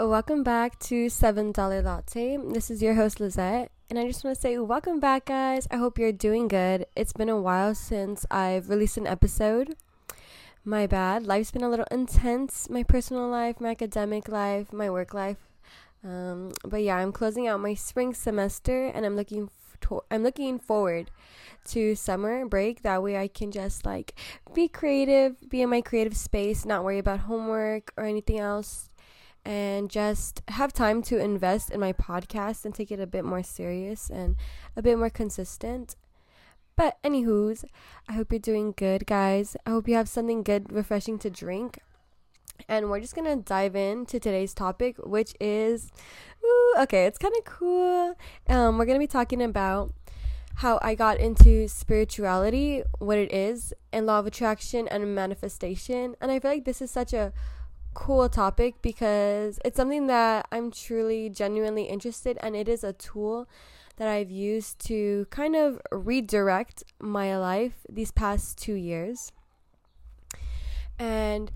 Welcome back to $7 Latte. This is your host, Lizette. And I just want to say, welcome back, guys. I hope you're doing good. It's been a while since I've released an episode. My bad. Life's been a little intense. My personal life, my academic life, my work life. Um, but yeah, I'm closing out my spring semester and I'm looking to- I'm looking forward to summer break. That way I can just like be creative, be in my creative space, not worry about homework or anything else and just have time to invest in my podcast and take it a bit more serious and a bit more consistent. But anywho's, I hope you're doing good, guys. I hope you have something good, refreshing to drink. And we're just gonna dive into today's topic, which is, ooh, okay, it's kind of cool. Um, we're gonna be talking about how I got into spirituality, what it is, and law of attraction and manifestation. And I feel like this is such a cool topic because it's something that I'm truly genuinely interested and it is a tool that I've used to kind of redirect my life these past 2 years. And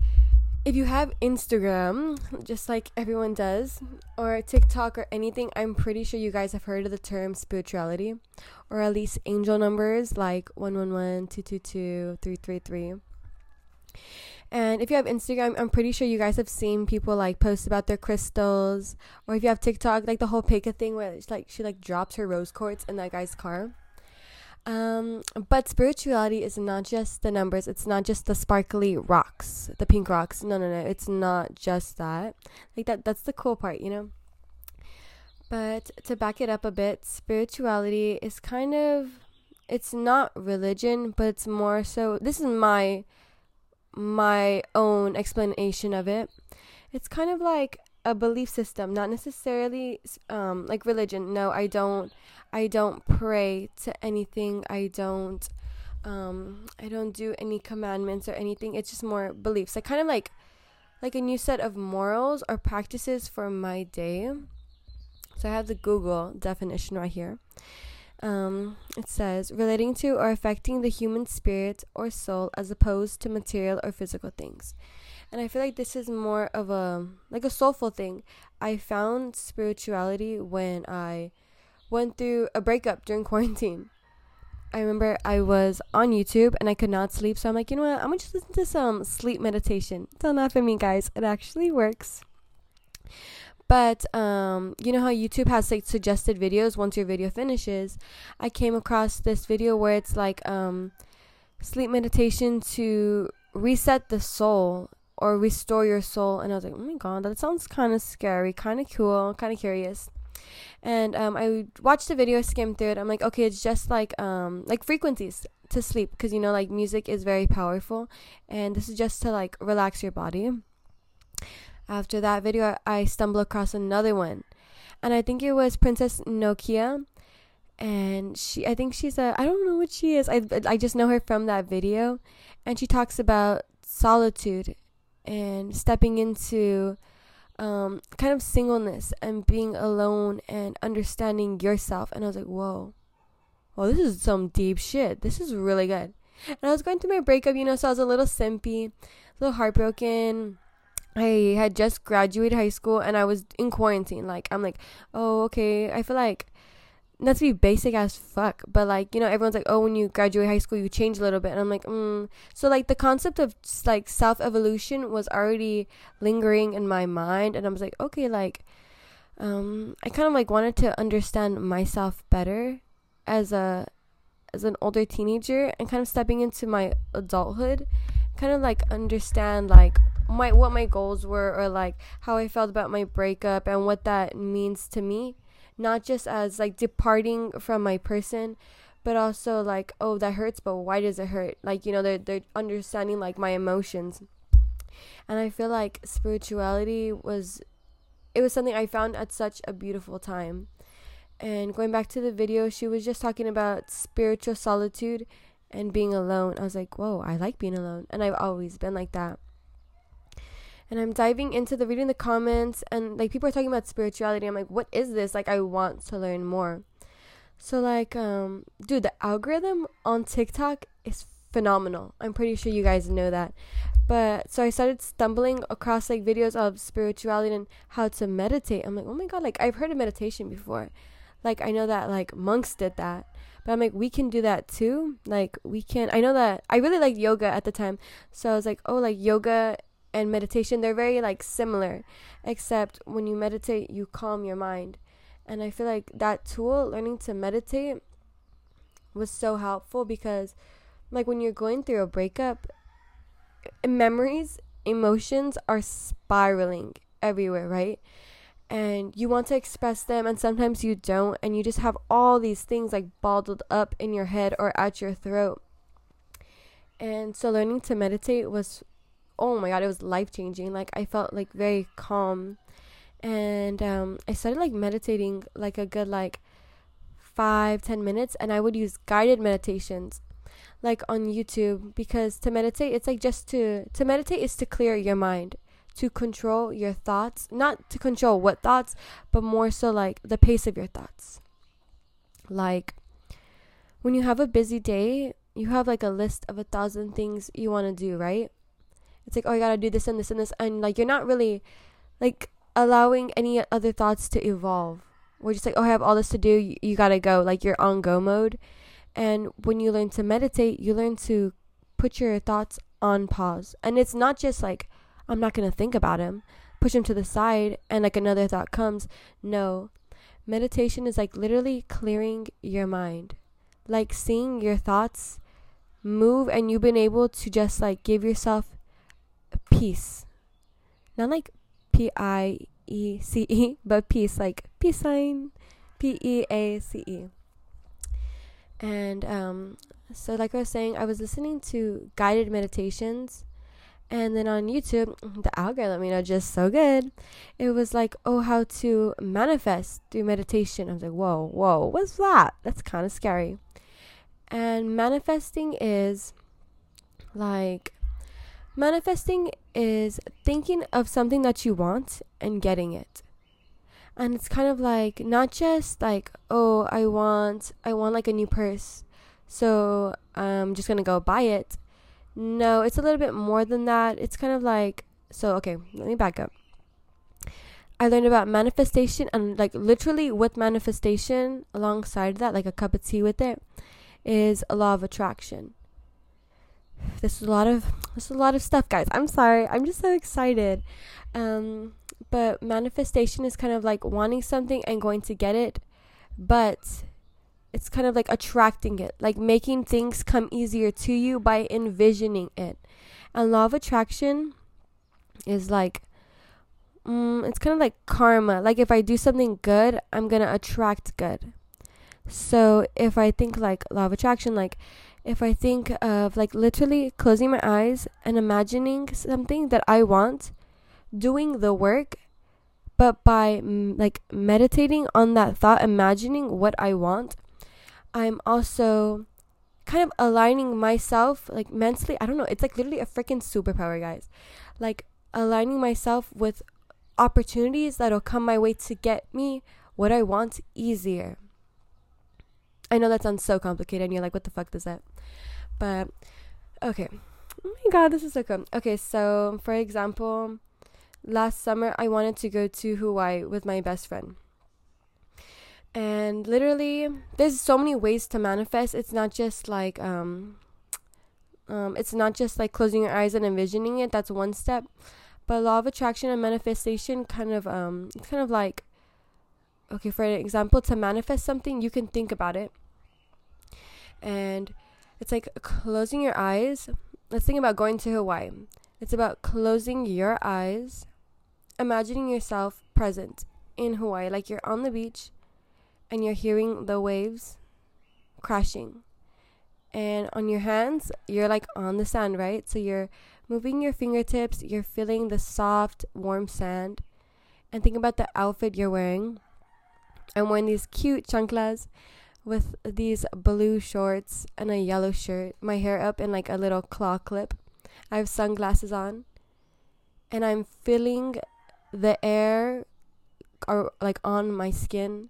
if you have Instagram, just like everyone does, or TikTok or anything, I'm pretty sure you guys have heard of the term spirituality, or at least angel numbers like 111, 222, 333. And if you have Instagram, I'm pretty sure you guys have seen people like post about their crystals, or if you have TikTok, like the whole Pika thing where it's like she like drops her rose quartz in that guy's car. Um, but spirituality is not just the numbers. It's not just the sparkly rocks, the pink rocks. No, no, no. It's not just that. Like that. That's the cool part, you know. But to back it up a bit, spirituality is kind of. It's not religion, but it's more so. This is my my own explanation of it. It's kind of like a belief system, not necessarily um, like religion. No, I don't. I don't pray to anything. I don't. Um, I don't do any commandments or anything. It's just more beliefs. Like kind of like like a new set of morals or practices for my day. So I have the Google definition right here. Um, it says relating to or affecting the human spirit or soul as opposed to material or physical things. And I feel like this is more of a like a soulful thing. I found spirituality when I went through a breakup during quarantine. I remember I was on YouTube and I could not sleep, so I'm like, you know what? I'm gonna just listen to some sleep meditation. It's not for me, guys. It actually works. But um, you know how YouTube has like suggested videos once your video finishes. I came across this video where it's like um, sleep meditation to reset the soul or restore your soul, and I was like, oh my god, that sounds kind of scary, kind of cool, kind of curious. And um, I watched the video, skimmed through it. I'm like, okay, it's just like um, like frequencies to sleep because you know like music is very powerful, and this is just to like relax your body. After that video, I stumbled across another one, and I think it was Princess Nokia, and she, I think she's a, I don't know what she is. I, I just know her from that video, and she talks about solitude and stepping into um, kind of singleness and being alone and understanding yourself. And I was like, whoa, well, this is some deep shit. This is really good. And I was going through my breakup, you know, so I was a little simpy, a little heartbroken I had just graduated high school and I was in quarantine. Like, I'm like, oh, okay. I feel like not to be basic as fuck, but like, you know, everyone's like, oh, when you graduate high school, you change a little bit. And I'm like, mm. So, like, the concept of like self evolution was already lingering in my mind. And I was like, okay, like, um, I kind of like wanted to understand myself better as a as an older teenager and kind of stepping into my adulthood kind of like understand like my what my goals were or like how I felt about my breakup and what that means to me not just as like departing from my person but also like oh that hurts but why does it hurt like you know they're, they're understanding like my emotions and I feel like spirituality was it was something I found at such a beautiful time and going back to the video she was just talking about spiritual solitude and being alone. I was like, whoa, I like being alone. And I've always been like that. And I'm diving into the reading the comments and like people are talking about spirituality. I'm like, what is this? Like I want to learn more. So like um dude, the algorithm on TikTok is phenomenal. I'm pretty sure you guys know that. But so I started stumbling across like videos of spirituality and how to meditate. I'm like, oh my god, like I've heard of meditation before. Like I know that like monks did that. But I'm like, we can do that too. Like we can I know that I really liked yoga at the time. So I was like, oh like yoga and meditation, they're very like similar. Except when you meditate you calm your mind. And I feel like that tool, learning to meditate, was so helpful because like when you're going through a breakup eh, memories, emotions are spiraling everywhere, right? And you want to express them, and sometimes you don't, and you just have all these things like bottled up in your head or at your throat. And so, learning to meditate was, oh my god, it was life changing. Like, I felt like very calm. And um, I started like meditating like a good like five, ten minutes, and I would use guided meditations like on YouTube because to meditate it's like just to to meditate is to clear your mind to control your thoughts not to control what thoughts but more so like the pace of your thoughts like when you have a busy day you have like a list of a thousand things you want to do right it's like oh i gotta do this and this and this and like you're not really like allowing any other thoughts to evolve we're just like oh i have all this to do you, you gotta go like you're on go mode and when you learn to meditate, you learn to put your thoughts on pause. And it's not just like, I'm not to think about him, push him to the side, and like another thought comes. No. Meditation is like literally clearing your mind, like seeing your thoughts move, and you've been able to just like give yourself peace. Not like P I E C E, but peace, like peace sign, P E A C E. And um, so, like I was saying, I was listening to guided meditations. And then on YouTube, the algorithm, you know, just so good. It was like, oh, how to manifest through meditation. I was like, whoa, whoa, what's that? That's kind of scary. And manifesting is like, manifesting is thinking of something that you want and getting it. And it's kind of like not just like oh i want i want like a new purse so i'm just gonna go buy it. No it's a little bit more than that. It's kind of like so okay let me back up. I learned about manifestation and like literally with manifestation alongside that like a cup of tea with it is a law of attraction this is a lot of this is a lot of stuff guys i'm sorry i'm just so excited um but manifestation is kind of like wanting something and going to get it, but it's kind of like attracting it, like making things come easier to you by envisioning it. And law of attraction is like mm, it's kind of like karma. Like if I do something good, I'm to attract good. So if I think like law of attraction like if I think of like literally closing my eyes and imagining something that I want, doing the work but by mm, like meditating on that thought imagining what i want i'm also kind of aligning myself like mentally i don't know it's like literally a freaking superpower guys. Like aligning myself with opportunities that'll come my way to get me what i want easier. I know that sounds so complicated and you're like what the fuck does that but okay oh my god this is so cool okay so for example last summer I wanted to go to Hawaii with my best friend. And literally there's so many ways to manifest. It's not just like um um it's not just like closing your eyes and envisioning it. That's one step. But law of attraction and manifestation kind of um it's kind of like okay, for an example, to manifest something, you can think about it. And it's like closing your eyes. Let's think about going to Hawaii. It's about closing your eyes imagining yourself present in Hawaii, like you're on the beach and you're hearing the waves crashing. And on your hands, you're like on the sand, right? So you're moving your fingertips, you're feeling the soft, warm sand. And think about the outfit you're wearing. I'm wearing these cute chanclas with these blue shorts and a yellow shirt, my hair up in like a little claw clip. I have sunglasses on. And I'm feeling the air are like on my skin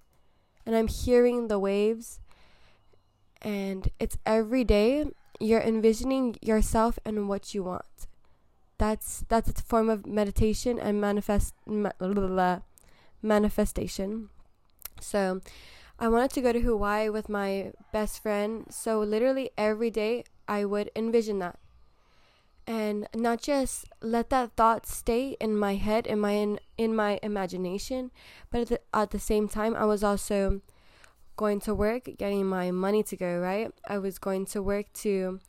and I'm hearing the waves and it's every day you're envisioning yourself and what you want. that's that's a form of meditation and manifest ma- manifestation. So, I wanted to go to Hawaii with my best friend. So literally every day I would envision that. And not just let that thought stay in my head in my in, in my imagination, but at the, at the same time I was also going to work, getting my money to go, right? I was going to work to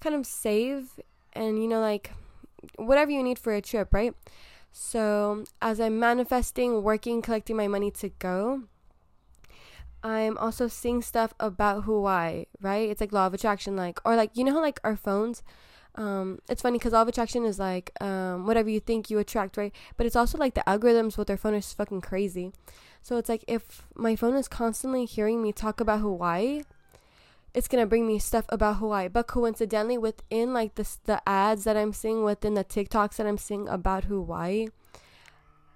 kind of save and you know like whatever you need for a trip, right? So, as I'm manifesting, working, collecting my money to go, I'm also seeing stuff about Hawaii, right? It's like law of attraction, like, or like, you know how like our phones, um, it's funny because law of attraction is like, um, whatever you think you attract, right? But it's also like the algorithms with our phone is fucking crazy. So it's like if my phone is constantly hearing me talk about Hawaii, it's gonna bring me stuff about Hawaii. But coincidentally, within like the the ads that I'm seeing, within the TikToks that I'm seeing about Hawaii,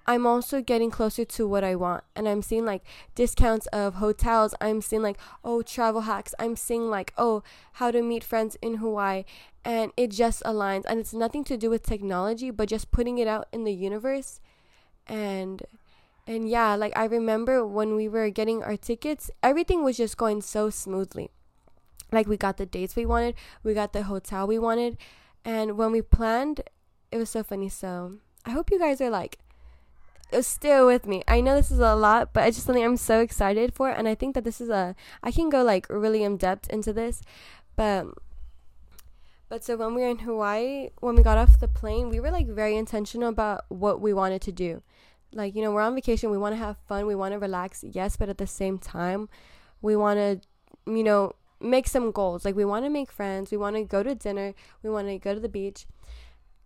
I'm also getting closer to what I want. And I'm seeing like discounts of hotels. I'm seeing like, oh, travel hacks. I'm seeing like, oh, how to meet friends in Hawaii. And it just aligns. And it's nothing to do with technology, but just putting it out in the universe. And and yeah, like I remember when we were getting our tickets, everything was just going so smoothly. Like we got the dates we wanted, we got the hotel we wanted, and when we planned, it was so funny. So I hope you guys are like Uh, still with me. I know this is a lot, but it's just something I'm so excited for, and I think that this is a I can go like really in depth into this, but but so when we were in Hawaii, when we got off the plane, we were like very intentional about what we wanted to do. Like, you know, we're on vacation, we want to have fun, we want to relax, yes, but at the same time, we want to, you know, make some goals. Like, we want to make friends, we want to go to dinner, we want to go to the beach.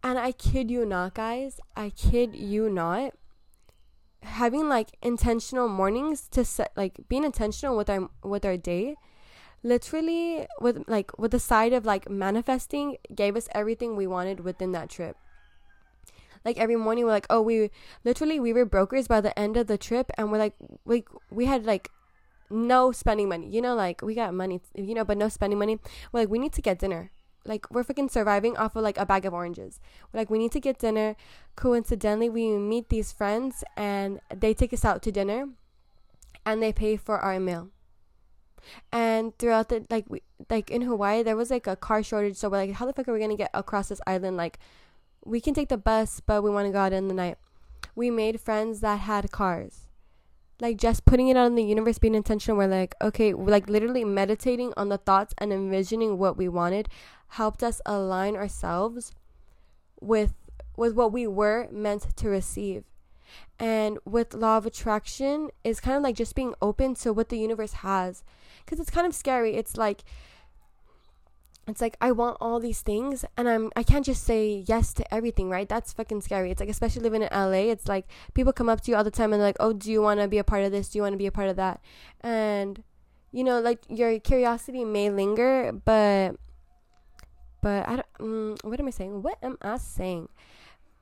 And I kid you not, guys, I kid you not having like intentional mornings to set like being intentional with our with our day literally with like with the side of like manifesting gave us everything we wanted within that trip. Like every morning we're like oh we literally we were brokers by the end of the trip and we're like we we had like no spending money. You know like we got money you know but no spending money. We're like we need to get dinner like we're freaking surviving off of like a bag of oranges. We're like we need to get dinner. Coincidentally, we meet these friends and they take us out to dinner, and they pay for our meal. And throughout the like we like in Hawaii, there was like a car shortage, so we're like, how the fuck are we gonna get across this island? Like, we can take the bus, but we want to go out in the night. We made friends that had cars like just putting it out in the universe being intentional we're like okay like literally meditating on the thoughts and envisioning what we wanted helped us align ourselves with with what we were meant to receive. And with law of attraction is kind of like just being open to what the universe has. Because it's kind of scary. It's like it's like I want all these things and I'm I can't just say yes to everything, right? That's fucking scary. It's like especially living in LA, it's like people come up to you all the time and they're like, "Oh, do you want to be a part of this? Do you want to be a part of that?" And you know, like your curiosity may linger, but but I don't um, what am I saying? What am I saying?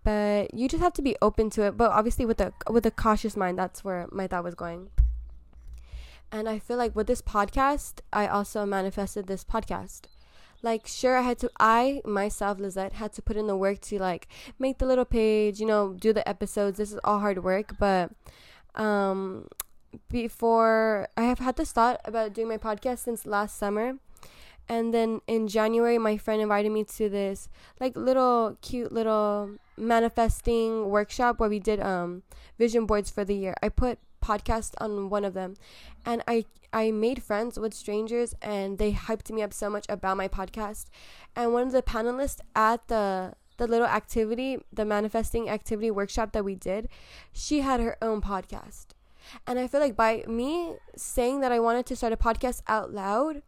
But you just have to be open to it, but obviously with a with a cautious mind. That's where my thought was going. And I feel like with this podcast, I also manifested this podcast like sure i had to i myself lizette had to put in the work to like make the little page you know do the episodes. This is all hard work but um before i have had this thought about doing my podcast since last summer. And then in january my friend invited me to this like little cute little manifesting workshop where we did um vision boards for the year. I put podcast on one of them. And i i made friends with strangers and they hyped me up so much about my podcast. And one of the panelists at the the little activity the manifesting activity workshop that we did she had her own podcast. And i feel like by me saying that i wanted to start a podcast out loud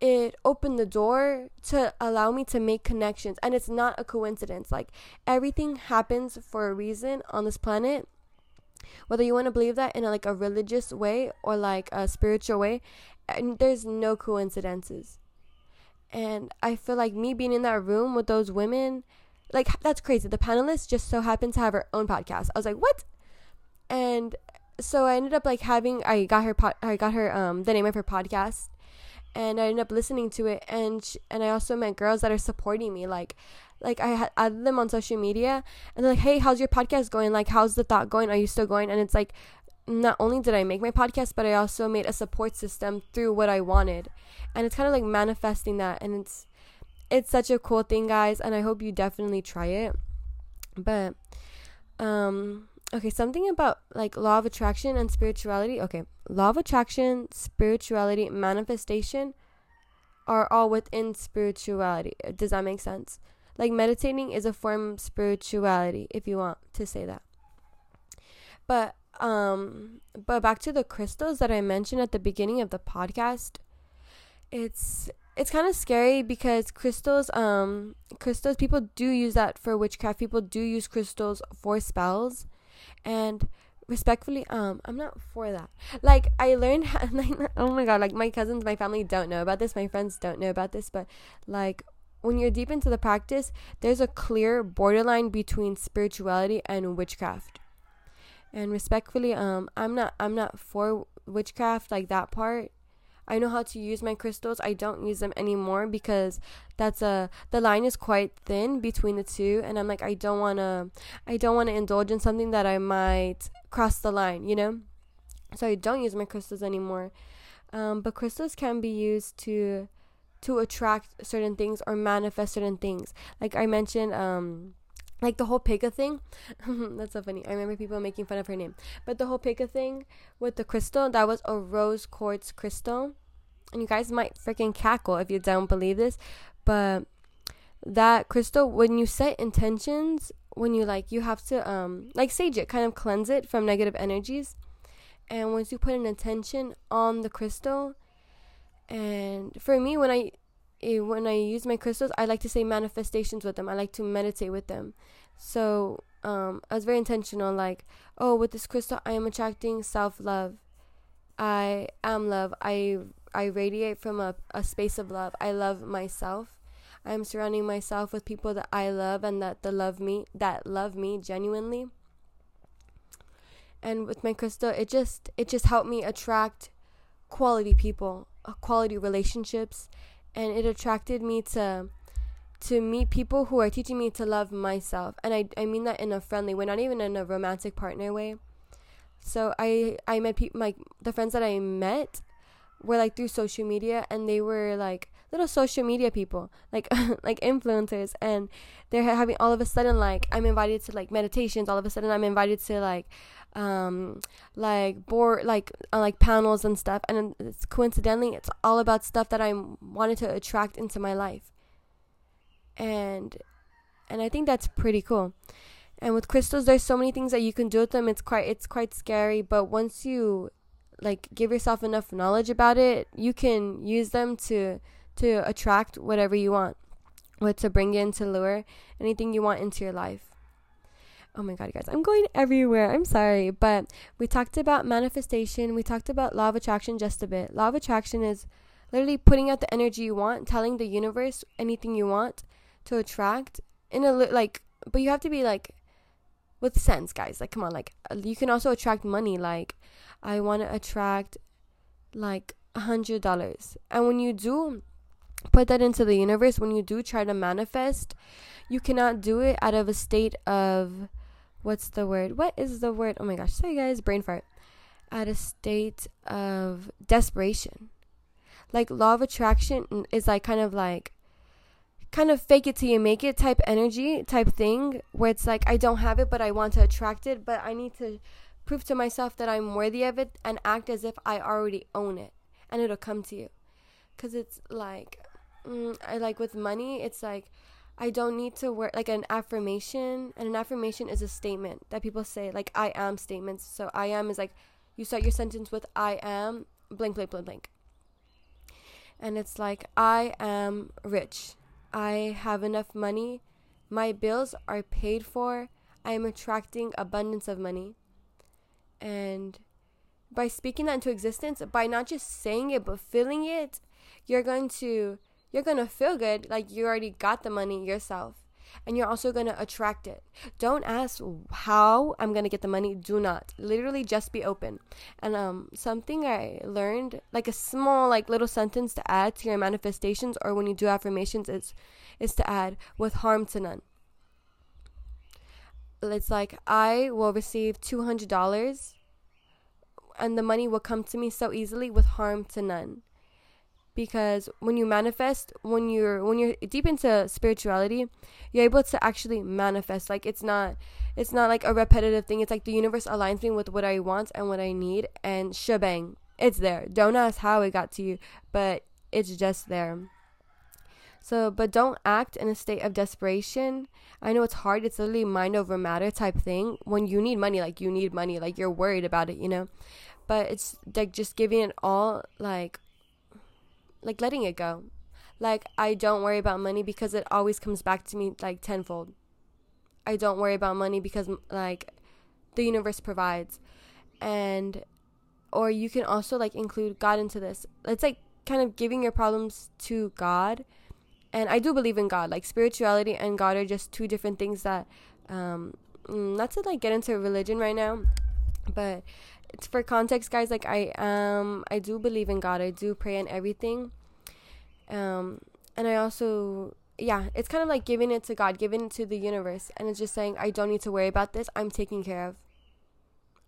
it opened the door to allow me to make connections. And it's not a coincidence. Like everything happens for a reason on this planet whether you want to believe that in a, like a religious way or like a spiritual way and there's no coincidences. And i feel like me being in that room with those women like that's crazy. The panelists just so happened to have her own podcast. I was like what? And so i ended up like having i got her po- i got her um the name of her podcast and I ended up listening to it and sh- and I also met girls that are supporting me like like I had added them on social media and they're like, Hey, how's your podcast going? Like how's the thought going? Are you still going? And it's like not only did I make my podcast, but I also made a support system through what I wanted. And it's kind of like manifesting that and it's it's such a cool thing, guys, and I hope you definitely try it. But um okay, something about like law of attraction and spirituality. Okay, law of attraction, spirituality, manifestation are all within spirituality. Does that make sense? Like meditating is a form of spirituality if you want to say that. But um but back to the crystals that I mentioned at the beginning of the podcast. It's it's kind of scary because crystals um crystals people do use that for witchcraft. People do use crystals for spells and respectfully um i'm not for that like i learned how, like oh my god like my cousins my family don't know about this my friends don't know about this but like when you're deep into the practice there's a clear borderline between spirituality and witchcraft and respectfully um i'm not i'm not for witchcraft like that part I know how to use my crystals. I don't use them anymore because that's a the line is quite thin between the two and I'm like I don't want to I don't want to indulge in something that I might cross the line, you know? So I don't use my crystals anymore. Um, but crystals can be used to to attract certain things or manifest certain things. Like I mentioned um like the whole Pika thing. That's so funny. I remember people making fun of her name. But the whole Pika thing with the crystal, that was a rose quartz crystal. And you guys might freaking cackle if you don't believe this. But that crystal, when you set intentions, when you like, you have to, um, like sage it, kind of cleanse it from negative energies. And once you put an intention on the crystal, and for me, when I Eh, when I use my crystals, I like to say manifestations with them. I like to meditate with them. So um, I was very intentional. Like, oh, with this crystal, I am attracting self love. I am love. I I radiate from a, a space of love. I love myself. I'm surrounding myself with people that I love and that the love me that love me genuinely. And with my crystal, it just it just helped me attract quality people, Uh, quality relationships, and it attracted me to to meet people who are teaching me to love myself. And I, I mean that in a friendly way not even in a romantic partner way. So i i met people like the friends that i met were like through social media and they were like little social media people like like influencers and they're having all of a sudden like i'm invited to like meditations all of a sudden i'm invited to like um like board like uh, like panels and stuff and it's coincidentally it's all about stuff that i wanted to attract into my life. And and i think that's pretty cool. And with crystals there's so many things that you can do with them. It's quite it's quite scary but once you like give yourself enough knowledge about it you can use them to to attract whatever you want what to bring in to lure anything you want into your life. Oh my god guys i'm going everywhere. I'm sorry but we talked about manifestation. We talked about law of attraction just a bit. Law of attraction is literally putting out the energy you want telling the universe anything you want to attract in a like but you have to be like with sense guys. Like come on like uh, you can also attract money. Like i want to attract like a hundred dollars. And when you do put that into the universe when you do try to manifest you cannot do it out of a state of what's the word? What is the word? Oh my gosh, sorry guys, brain fart. At a state of desperation. Like law of attraction is like kind of like kind of fake it till you make it type energy type thing where it's like I don't have it but I want to attract it but I need to prove to myself that I'm worthy of it and act as if I already own it and it'll come to you. Cuz it's like mm, I like with money it's like I don't need to work like an affirmation. And an affirmation is a statement that people say, like I am statements. So I am is like you start your sentence with I am blank blank blank blank. And it's like I am rich. I have enough money. My bills are paid for. I am attracting abundance of money. And by speaking that into existence, by not just saying it but feeling it, you're going to you're gonna feel good like you already got the money yourself and you're also going to attract it. Don't ask how I'm going to get the money. Do not. Literally just be open. And um something I learned like a small like little sentence to add to your manifestations or when you do affirmations is is to add with harm to none. It's like I will receive $200 and the money will come to me so easily with harm to none because when you manifest when you're when you're deep into spirituality you're able to actually manifest. Like it's not it's not like a repetitive thing. It's like the universe aligns me with what i want and what i need and shebang it's there. Don't ask how it got to you but it's just there. So but don't act in a state of desperation. I know it's hard. It's literally mind over matter type thing. When you need money like you need money. Like you're worried about it you know? But it's like just giving it all like like letting it go. Like I don't worry about money because it always comes back to me like tenfold. I don't worry about money because like the universe provides. And or you can also like include God into this. It's like kind of giving your problems to God. And I do believe in God. Like spirituality and God are just two different things that um mm, not to like get into religion right now, but for context guys like i um i do believe in god. I do pray and everything. Um and i also yeah it's kind of like giving it to god giving it to the universe. And it's just saying i don't need to worry about this. I'm taken care of.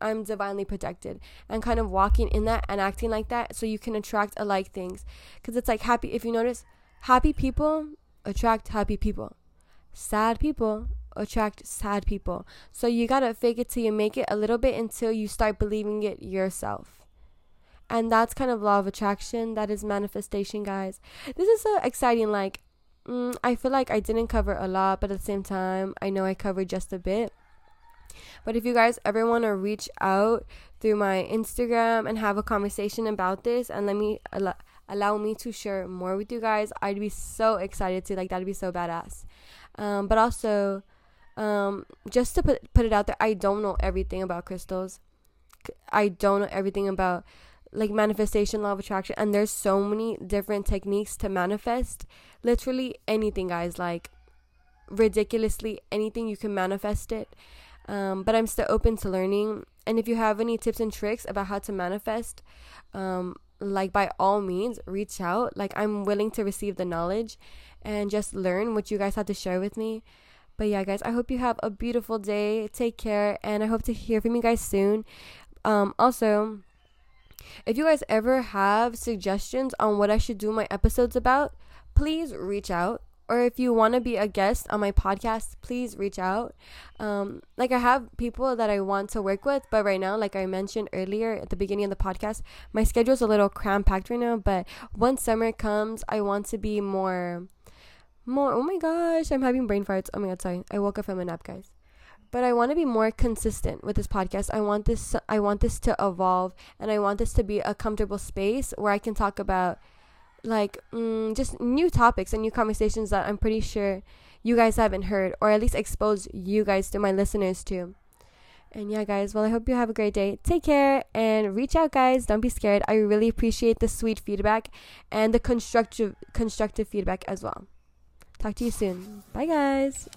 I'm divinely protected. And kind of walking in that and acting like that so you can attract alike things. Because it's like happy if you notice happy people attract happy people. Sad people attract sad people. So you gotta fake it till you make it a little bit until you start believing it yourself. And that's kind of law of attraction. That is manifestation, guys. This is so exciting. Like, mm, I feel like I didn't cover a lot, but at the same time, I know I covered just a bit. But if you guys ever want to reach out through my Instagram and have a conversation about this and let me al- allow me to share more with you guys, I'd be so excited to. Like, that'd be so badass. Um, but also, um, just to put put it out there, I don't know everything about crystals. I don't know everything about like manifestation, law of attraction, and there's so many different techniques to manifest. Literally anything, guys. Like ridiculously anything you can manifest it. Um, but I'm still open to learning. And if you have any tips and tricks about how to manifest, um, like by all means, reach out. Like I'm willing to receive the knowledge and just learn what you guys have to share with me. But yeah, guys, I hope you have a beautiful day. Take care, and I hope to hear from you guys soon. Um, also, if you guys ever have suggestions on what I should do my episodes about, please reach out. Or if you want to be a guest on my podcast, please reach out. Um, like I have people that I want to work with, but right now, like I mentioned earlier at the beginning of the podcast, my schedule is a little cram packed right now. But once summer comes, I want to be more more. Oh my gosh, I'm having brain farts. Oh my god, sorry. I woke up from a nap, guys. But I want to be more consistent with this podcast. I want this. I want this to evolve, and I want this to be a comfortable space where I can talk about, like, mm, just new topics and new conversations that I'm pretty sure you guys haven't heard, or at least expose you guys to my listeners to. And yeah, guys, well, I hope you have a great day. Take care and reach out, guys. Don't be scared. I really appreciate the sweet feedback and the constructive constructive feedback as well. Talk to you soon. Bye, guys.